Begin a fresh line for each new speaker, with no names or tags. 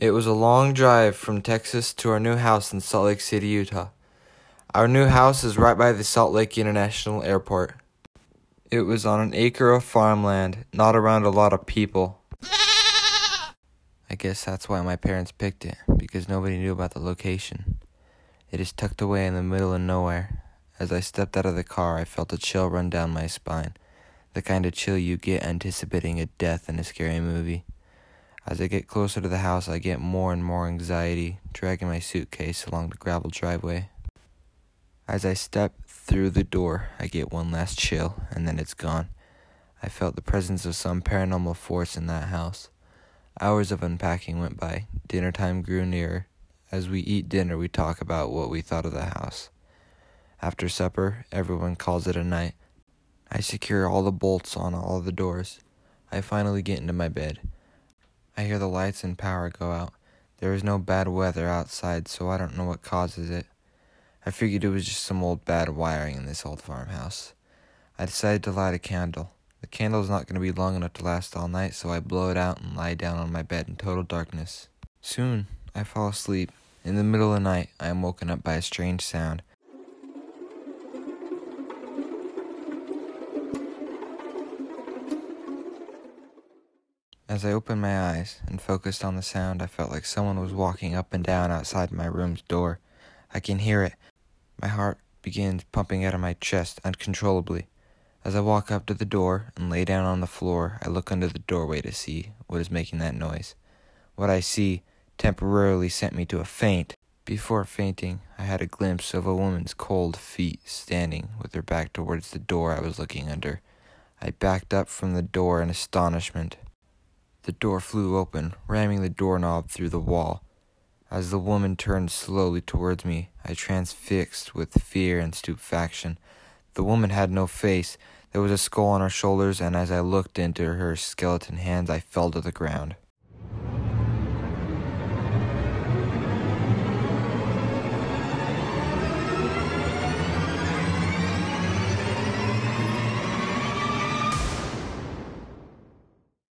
It was a long drive from Texas to our new house in Salt Lake City, Utah. Our new house is right by the Salt Lake International Airport. It was on an acre of farmland, not around a lot of people. I guess that's why my parents picked it, because nobody knew about the location. It is tucked away in the middle of nowhere. As I stepped out of the car, I felt a chill run down my spine, the kind of chill you get anticipating a death in a scary movie. As I get closer to the house, I get more and more anxiety, dragging my suitcase along the gravel driveway. As I step through the door, I get one last chill, and then it's gone. I felt the presence of some paranormal force in that house. Hours of unpacking went by. Dinner time grew nearer. As we eat dinner, we talk about what we thought of the house. After supper, everyone calls it a night. I secure all the bolts on all the doors. I finally get into my bed. I hear the lights and power go out. There is no bad weather outside, so I don't know what causes it. I figured it was just some old bad wiring in this old farmhouse. I decided to light a candle. The candle is not going to be long enough to last all night, so I blow it out and lie down on my bed in total darkness. Soon, I fall asleep. In the middle of the night, I am woken up by a strange sound. As I opened my eyes and focused on the sound, I felt like someone was walking up and down outside my room's door. I can hear it. My heart begins pumping out of my chest uncontrollably. As I walk up to the door and lay down on the floor, I look under the doorway to see what is making that noise. What I see temporarily sent me to a faint. Before fainting, I had a glimpse of a woman's cold feet standing with her back towards the door I was looking under. I backed up from the door in astonishment. The door flew open, ramming the doorknob through the wall. As the woman turned slowly towards me, I transfixed with fear and stupefaction. The woman had no face. There was a skull on her shoulders, and as I looked into her skeleton hands, I fell to the ground.